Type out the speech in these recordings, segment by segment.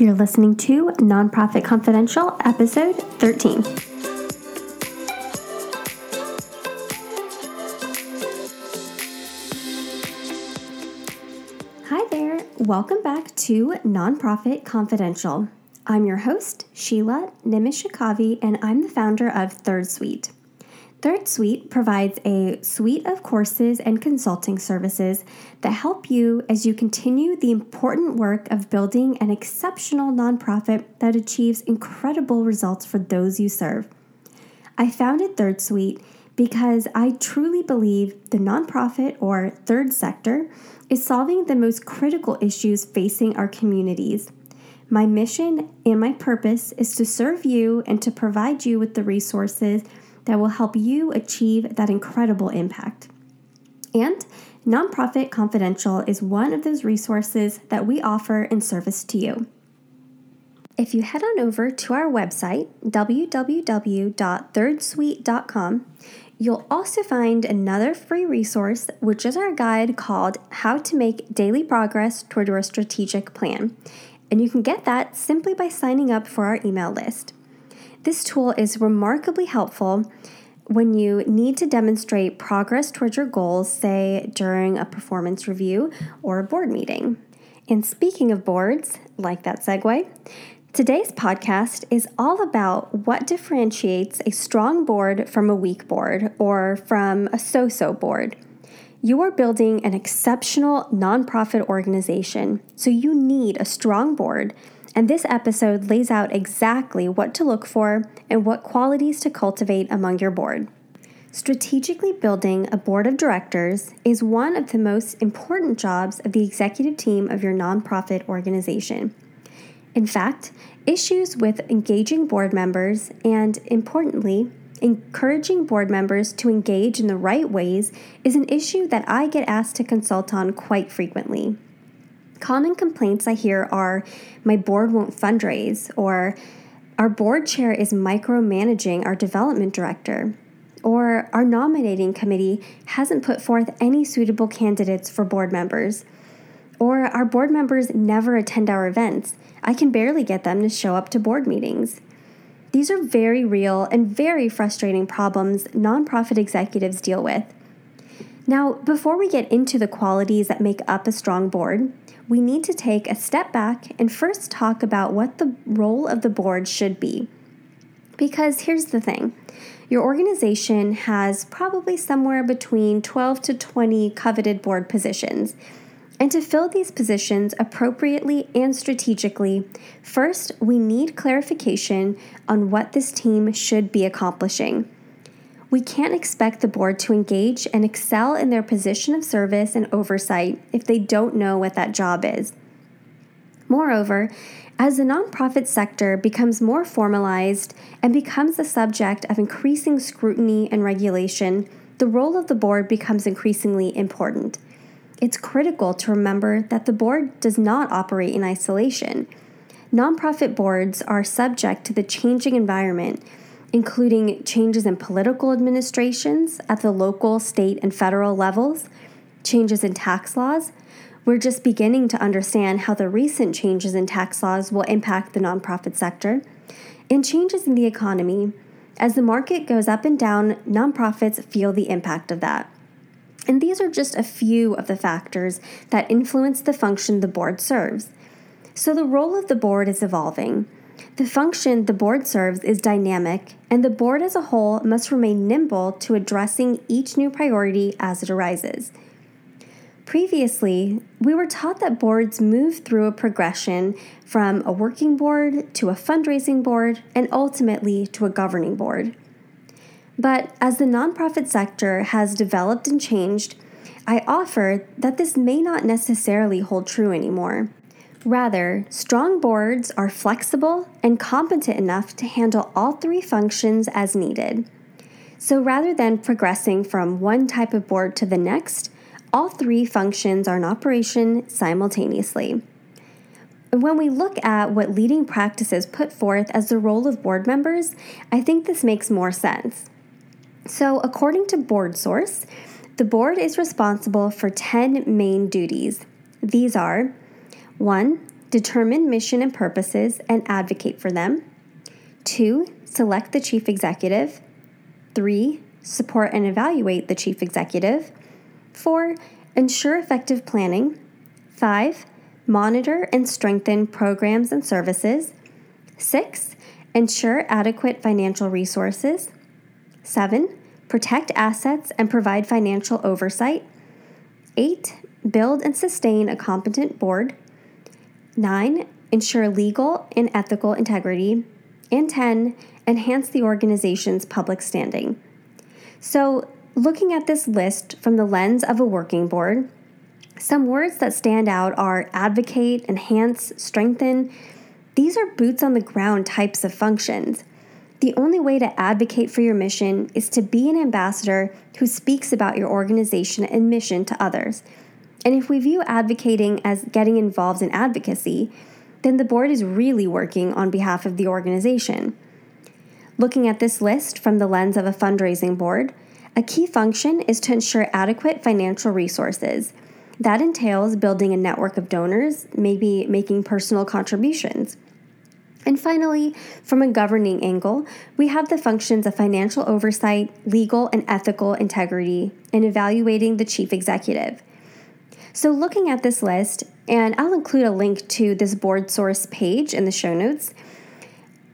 You're listening to Nonprofit Confidential, episode 13. Hi there. Welcome back to Nonprofit Confidential. I'm your host, Sheila Nimishikavi, and I'm the founder of Third Suite. Third Suite provides a suite of courses and consulting services that help you as you continue the important work of building an exceptional nonprofit that achieves incredible results for those you serve. I founded Third Suite because I truly believe the nonprofit or third sector is solving the most critical issues facing our communities. My mission and my purpose is to serve you and to provide you with the resources that will help you achieve that incredible impact. And Nonprofit Confidential is one of those resources that we offer in service to you. If you head on over to our website, www.thirdsuite.com, you'll also find another free resource, which is our guide called How to Make Daily Progress Toward Your Strategic Plan. And you can get that simply by signing up for our email list. This tool is remarkably helpful when you need to demonstrate progress towards your goals, say during a performance review or a board meeting. And speaking of boards, like that segue, today's podcast is all about what differentiates a strong board from a weak board or from a so so board. You are building an exceptional nonprofit organization, so you need a strong board and this episode lays out exactly what to look for and what qualities to cultivate among your board. Strategically building a board of directors is one of the most important jobs of the executive team of your nonprofit organization. In fact, issues with engaging board members and, importantly, encouraging board members to engage in the right ways is an issue that I get asked to consult on quite frequently. Common complaints I hear are my board won't fundraise, or our board chair is micromanaging our development director, or our nominating committee hasn't put forth any suitable candidates for board members, or our board members never attend our events. I can barely get them to show up to board meetings. These are very real and very frustrating problems nonprofit executives deal with. Now, before we get into the qualities that make up a strong board, we need to take a step back and first talk about what the role of the board should be. Because here's the thing your organization has probably somewhere between 12 to 20 coveted board positions. And to fill these positions appropriately and strategically, first we need clarification on what this team should be accomplishing. We can't expect the board to engage and excel in their position of service and oversight if they don't know what that job is. Moreover, as the nonprofit sector becomes more formalized and becomes the subject of increasing scrutiny and regulation, the role of the board becomes increasingly important. It's critical to remember that the board does not operate in isolation. Nonprofit boards are subject to the changing environment including changes in political administrations at the local, state, and federal levels, changes in tax laws. We're just beginning to understand how the recent changes in tax laws will impact the nonprofit sector, and changes in the economy. As the market goes up and down, nonprofits feel the impact of that. And these are just a few of the factors that influence the function the board serves. So the role of the board is evolving. The function the board serves is dynamic, and the board as a whole must remain nimble to addressing each new priority as it arises. Previously, we were taught that boards move through a progression from a working board to a fundraising board and ultimately to a governing board. But as the nonprofit sector has developed and changed, I offer that this may not necessarily hold true anymore. Rather, strong boards are flexible and competent enough to handle all three functions as needed. So rather than progressing from one type of board to the next, all three functions are in operation simultaneously. When we look at what leading practices put forth as the role of board members, I think this makes more sense. So, according to BoardSource, the board is responsible for 10 main duties. These are 1. determine mission and purposes and advocate for them. Two, select the chief executive. Three, support and evaluate the chief executive. Four, ensure effective planning. Five, monitor and strengthen programs and services. Six, ensure adequate financial resources. Seven, protect assets and provide financial oversight. Eight, build and sustain a competent board. Nine, ensure legal and ethical integrity. And 10, enhance the organization's public standing. So, looking at this list from the lens of a working board, some words that stand out are advocate, enhance, strengthen. These are boots on the ground types of functions. The only way to advocate for your mission is to be an ambassador who speaks about your organization and mission to others. And if we view advocating as getting involved in advocacy, then the board is really working on behalf of the organization. Looking at this list from the lens of a fundraising board, a key function is to ensure adequate financial resources. That entails building a network of donors, maybe making personal contributions. And finally, from a governing angle, we have the functions of financial oversight, legal and ethical integrity, and evaluating the chief executive. So, looking at this list, and I'll include a link to this BoardSource page in the show notes.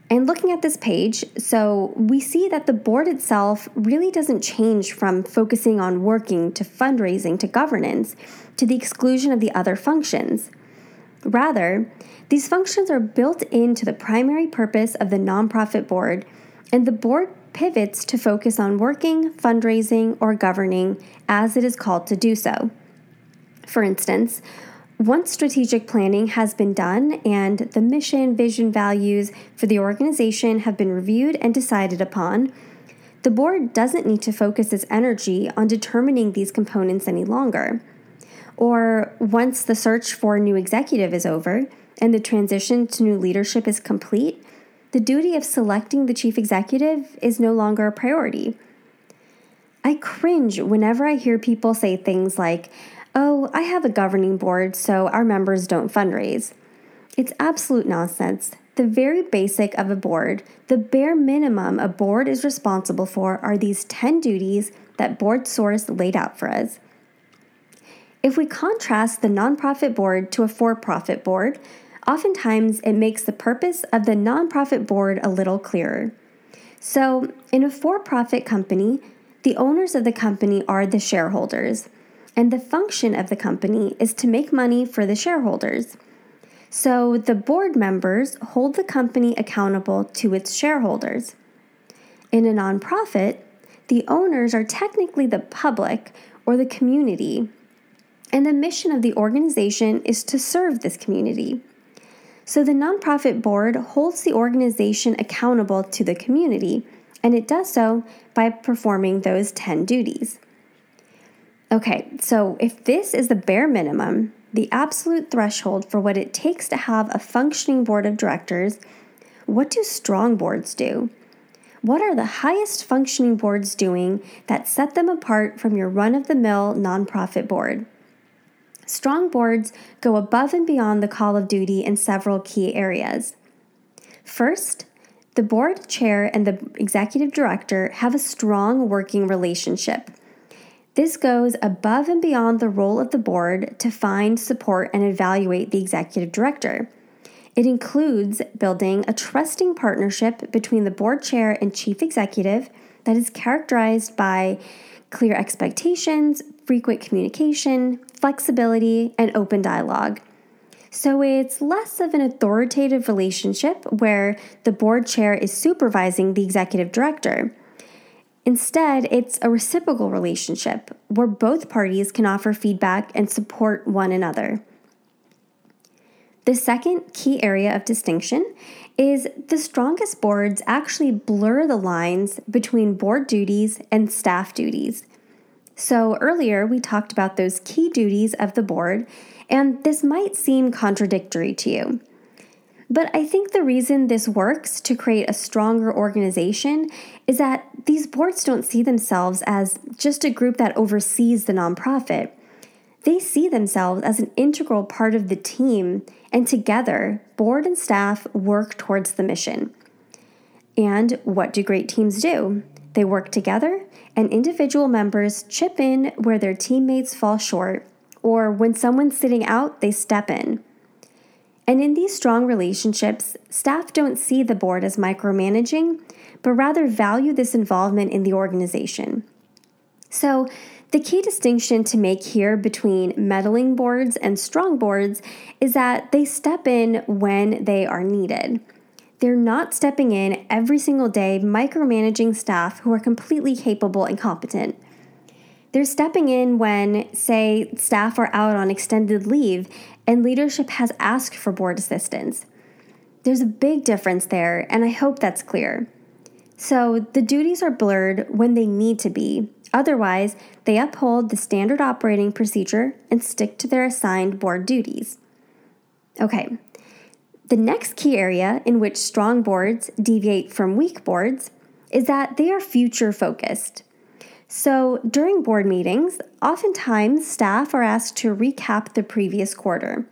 And looking at this page, so we see that the board itself really doesn't change from focusing on working to fundraising to governance to the exclusion of the other functions. Rather, these functions are built into the primary purpose of the nonprofit board, and the board pivots to focus on working, fundraising, or governing as it is called to do so. For instance, once strategic planning has been done and the mission, vision, values for the organization have been reviewed and decided upon, the board doesn't need to focus its energy on determining these components any longer. Or once the search for a new executive is over and the transition to new leadership is complete, the duty of selecting the chief executive is no longer a priority. I cringe whenever I hear people say things like, oh, I have a governing board, so our members don't fundraise. It's absolute nonsense. The very basic of a board, the bare minimum a board is responsible for, are these 10 duties that BoardSource laid out for us. If we contrast the nonprofit board to a for profit board, oftentimes it makes the purpose of the nonprofit board a little clearer. So, in a for profit company, the owners of the company are the shareholders and the function of the company is to make money for the shareholders. So the board members hold the company accountable to its shareholders. In a nonprofit, the owners are technically the public or the community, and the mission of the organization is to serve this community. So the nonprofit board holds the organization accountable to the community, and it does so by performing those 10 duties. Okay, so if this is the bare minimum, the absolute threshold for what it takes to have a functioning board of directors, what do strong boards do? What are the highest functioning boards doing that set them apart from your run of the mill nonprofit board? Strong boards go above and beyond the call of duty in several key areas. First, the board chair and the executive director have a strong working relationship. This goes above and beyond the role of the board to find, support, and evaluate the executive director. It includes building a trusting partnership between the board chair and chief executive that is characterized by clear expectations, frequent communication, flexibility, and open dialogue. So it's less of an authoritative relationship where the board chair is supervising the executive director. Instead, it's a reciprocal relationship where both parties can offer feedback and support one another. The second key area of distinction is the strongest boards actually blur the lines between board duties and staff duties. So, earlier we talked about those key duties of the board, and this might seem contradictory to you. But I think the reason this works to create a stronger organization is that these boards don't see themselves as just a group that oversees the nonprofit. they see themselves as an integral part of the team, and together, board and staff work towards the mission. And what do great teams do? They work together, and individual members chip in where their teammates fall short, or when someone's sitting out, they step in. And in these strong relationships, staff don't see the board as micromanaging, but rather value this involvement in the organization. So, the key distinction to make here between meddling boards and strong boards is that they step in when they are needed. They're not stepping in every single day micromanaging staff who are completely capable and competent. They're stepping in when, say, staff are out on extended leave and leadership has asked for board assistance. There's a big difference there, and I hope that's clear. So, the duties are blurred when they need to be, Otherwise, they uphold the standard operating procedure and stick to their assigned board duties. Okay, the next key area in which strong boards deviate from weak boards is that they are future focused. So, during board meetings, oftentimes staff are asked to recap the previous quarter.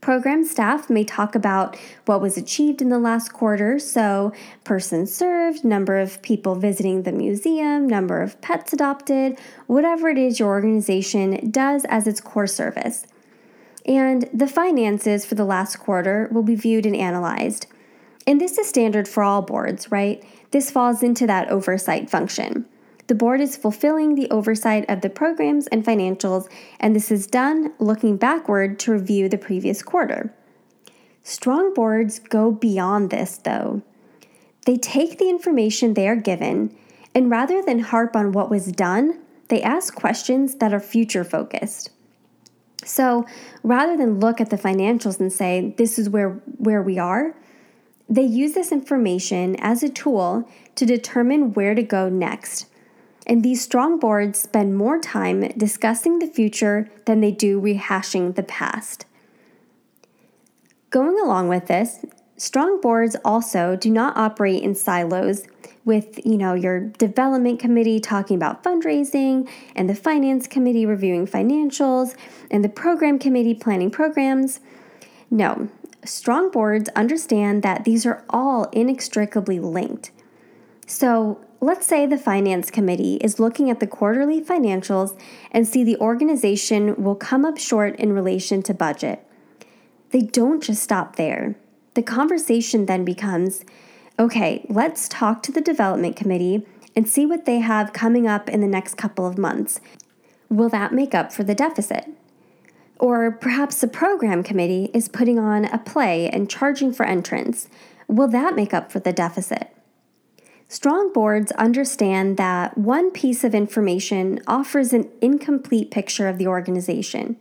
Program staff may talk about what was achieved in the last quarter, so persons served, number of people visiting the museum, number of pets adopted, whatever it is your organization does as its core service. And the finances for the last quarter will be viewed and analyzed. And this is standard for all boards, right? This falls into that oversight function. The board is fulfilling the oversight of the programs and financials, and this is done looking backward to review the previous quarter. Strong boards go beyond this, though. They take the information they are given, and rather than harp on what was done, they ask questions that are future focused. So rather than look at the financials and say, this is where, where we are, they use this information as a tool to determine where to go next and these strong boards spend more time discussing the future than they do rehashing the past. Going along with this, strong boards also do not operate in silos with, you know, your development committee talking about fundraising and the finance committee reviewing financials and the program committee planning programs. No, strong boards understand that these are all inextricably linked. So, let's say the finance committee is looking at the quarterly financials and see the organization will come up short in relation to budget. They don't just stop there. The conversation then becomes okay, let's talk to the development committee and see what they have coming up in the next couple of months. Will that make up for the deficit? Or perhaps the program committee is putting on a play and charging for entrance. Will that make up for the deficit? Strong boards understand that one piece of information offers an incomplete picture of the organization.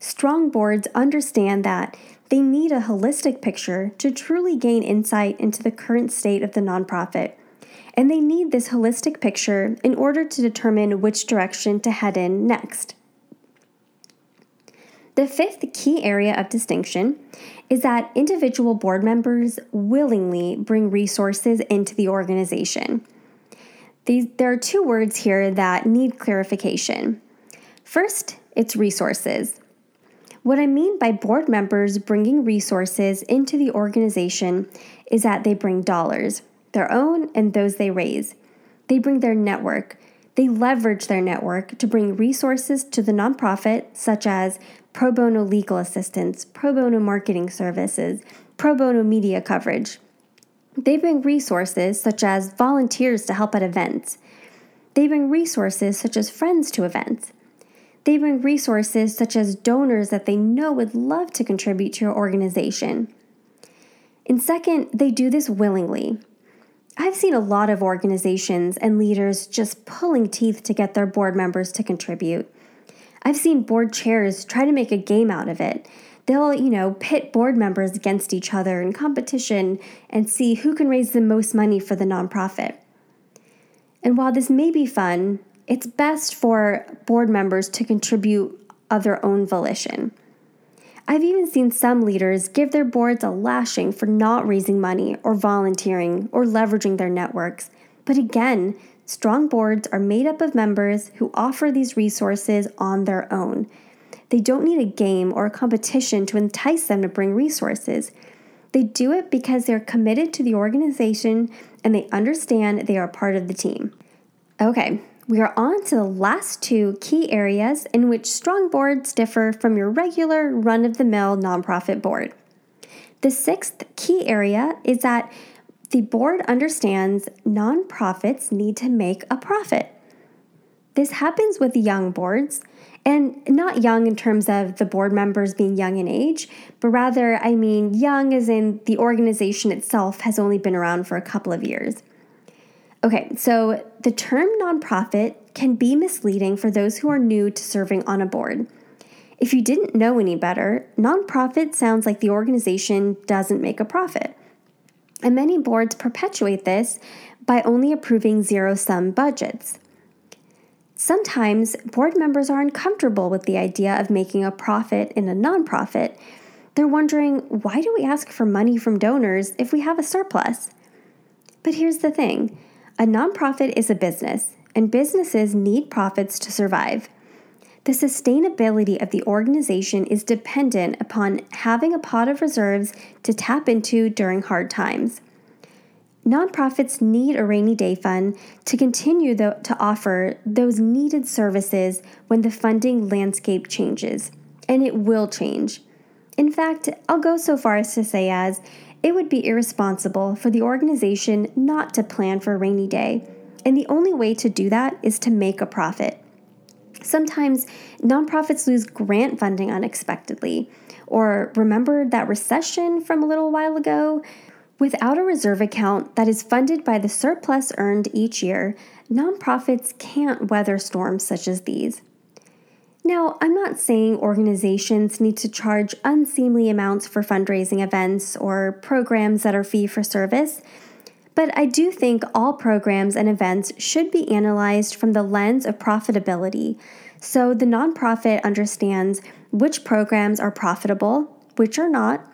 Strong boards understand that they need a holistic picture to truly gain insight into the current state of the nonprofit. And they need this holistic picture in order to determine which direction to head in next. The fifth key area of distinction is that individual board members willingly bring resources into the organization. These, there are two words here that need clarification. First, it's resources. What I mean by board members bringing resources into the organization is that they bring dollars, their own and those they raise. They bring their network. They leverage their network to bring resources to the nonprofit, such as pro bono legal assistance, pro bono marketing services, pro bono media coverage. They bring resources such as volunteers to help at events. They bring resources such as friends to events. They bring resources such as donors that they know would love to contribute to your organization. And second, they do this willingly. I've seen a lot of organizations and leaders just pulling teeth to get their board members to contribute. I've seen board chairs try to make a game out of it. They'll, you know, pit board members against each other in competition and see who can raise the most money for the nonprofit. And while this may be fun, it's best for board members to contribute of their own volition. I've even seen some leaders give their boards a lashing for not raising money or volunteering or leveraging their networks. But again, strong boards are made up of members who offer these resources on their own. They don't need a game or a competition to entice them to bring resources. They do it because they're committed to the organization and they understand they are part of the team. Okay, we are on to the last two key areas in which strong boards differ from your regular run of the mill nonprofit board. The sixth key area is that the board understands nonprofits need to make a profit. This happens with young boards, and not young in terms of the board members being young in age, but rather, I mean young as in the organization itself has only been around for a couple of years. Okay, so the term nonprofit can be misleading for those who are new to serving on a board. If you didn't know any better, nonprofit sounds like the organization doesn't make a profit. And many boards perpetuate this by only approving zero sum budgets. Sometimes board members are uncomfortable with the idea of making a profit in a nonprofit. They're wondering why do we ask for money from donors if we have a surplus? But here's the thing a nonprofit is a business, and businesses need profits to survive. The sustainability of the organization is dependent upon having a pot of reserves to tap into during hard times. Nonprofits need a rainy day fund to continue the, to offer those needed services when the funding landscape changes, and it will change. In fact, I'll go so far as to say as it would be irresponsible for the organization not to plan for a rainy day, and the only way to do that is to make a profit. Sometimes nonprofits lose grant funding unexpectedly, or remember that recession from a little while ago? Without a reserve account that is funded by the surplus earned each year, nonprofits can't weather storms such as these. Now, I'm not saying organizations need to charge unseemly amounts for fundraising events or programs that are fee for service, but I do think all programs and events should be analyzed from the lens of profitability so the nonprofit understands which programs are profitable, which are not,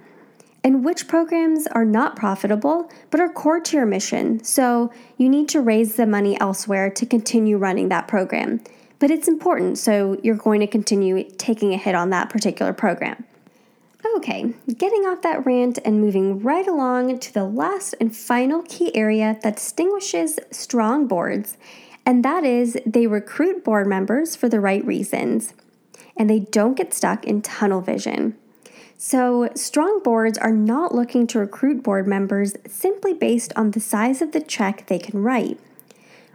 and which programs are not profitable but are core to your mission. So you need to raise the money elsewhere to continue running that program. But it's important, so you're going to continue taking a hit on that particular program. Okay, getting off that rant and moving right along to the last and final key area that distinguishes strong boards, and that is they recruit board members for the right reasons and they don't get stuck in tunnel vision. So, strong boards are not looking to recruit board members simply based on the size of the check they can write.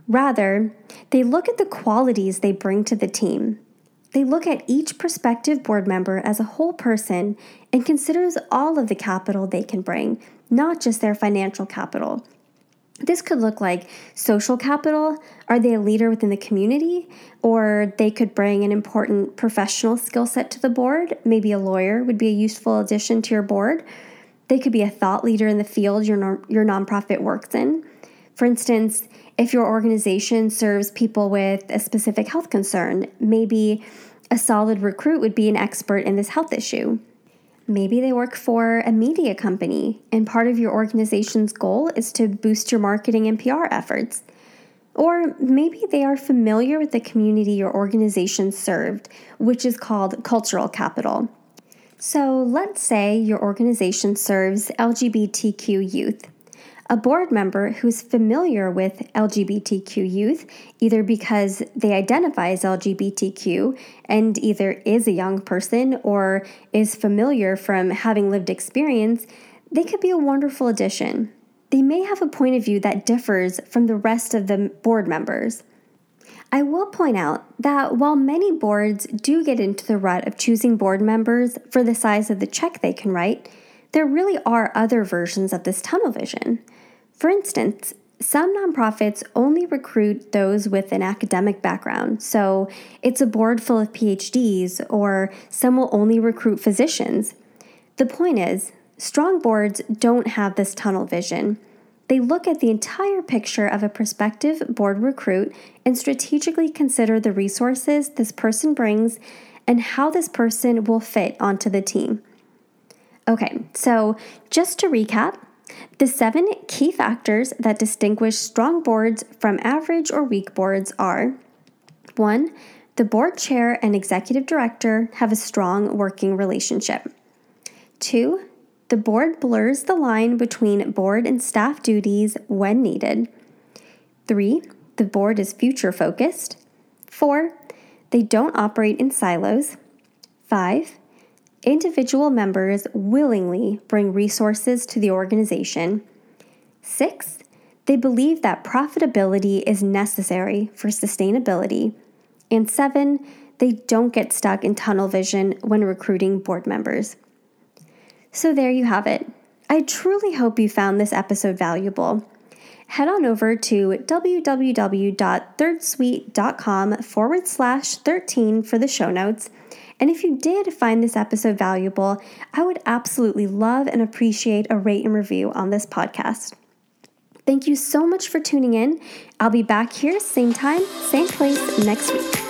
Rather, they look at the qualities they bring to the team. They look at each prospective board member as a whole person and considers all of the capital they can bring, not just their financial capital. This could look like social capital. Are they a leader within the community? Or they could bring an important professional skill set to the board. Maybe a lawyer would be a useful addition to your board. They could be a thought leader in the field your, your nonprofit works in. For instance, if your organization serves people with a specific health concern, maybe a solid recruit would be an expert in this health issue. Maybe they work for a media company, and part of your organization's goal is to boost your marketing and PR efforts. Or maybe they are familiar with the community your organization served, which is called cultural capital. So let's say your organization serves LGBTQ youth a board member who's familiar with LGBTQ youth, either because they identify as LGBTQ and either is a young person or is familiar from having lived experience, they could be a wonderful addition. They may have a point of view that differs from the rest of the board members. I will point out that while many boards do get into the rut of choosing board members for the size of the check they can write, there really are other versions of this tunnel vision. For instance, some nonprofits only recruit those with an academic background, so it's a board full of PhDs, or some will only recruit physicians. The point is, strong boards don't have this tunnel vision. They look at the entire picture of a prospective board recruit and strategically consider the resources this person brings and how this person will fit onto the team. Okay, so just to recap, The seven key factors that distinguish strong boards from average or weak boards are 1. The board chair and executive director have a strong working relationship. 2. The board blurs the line between board and staff duties when needed. 3. The board is future focused. 4. They don't operate in silos. 5. Individual members willingly bring resources to the organization. 6. They believe that profitability is necessary for sustainability. And 7. They don't get stuck in tunnel vision when recruiting board members. So, there you have it. I truly hope you found this episode valuable. Head on over to www.thirdsuite.com forward slash 13 for the show notes and if you did find this episode valuable, I would absolutely love and appreciate a rate and review on this podcast. Thank you so much for tuning in. I'll be back here, same time, same place next week.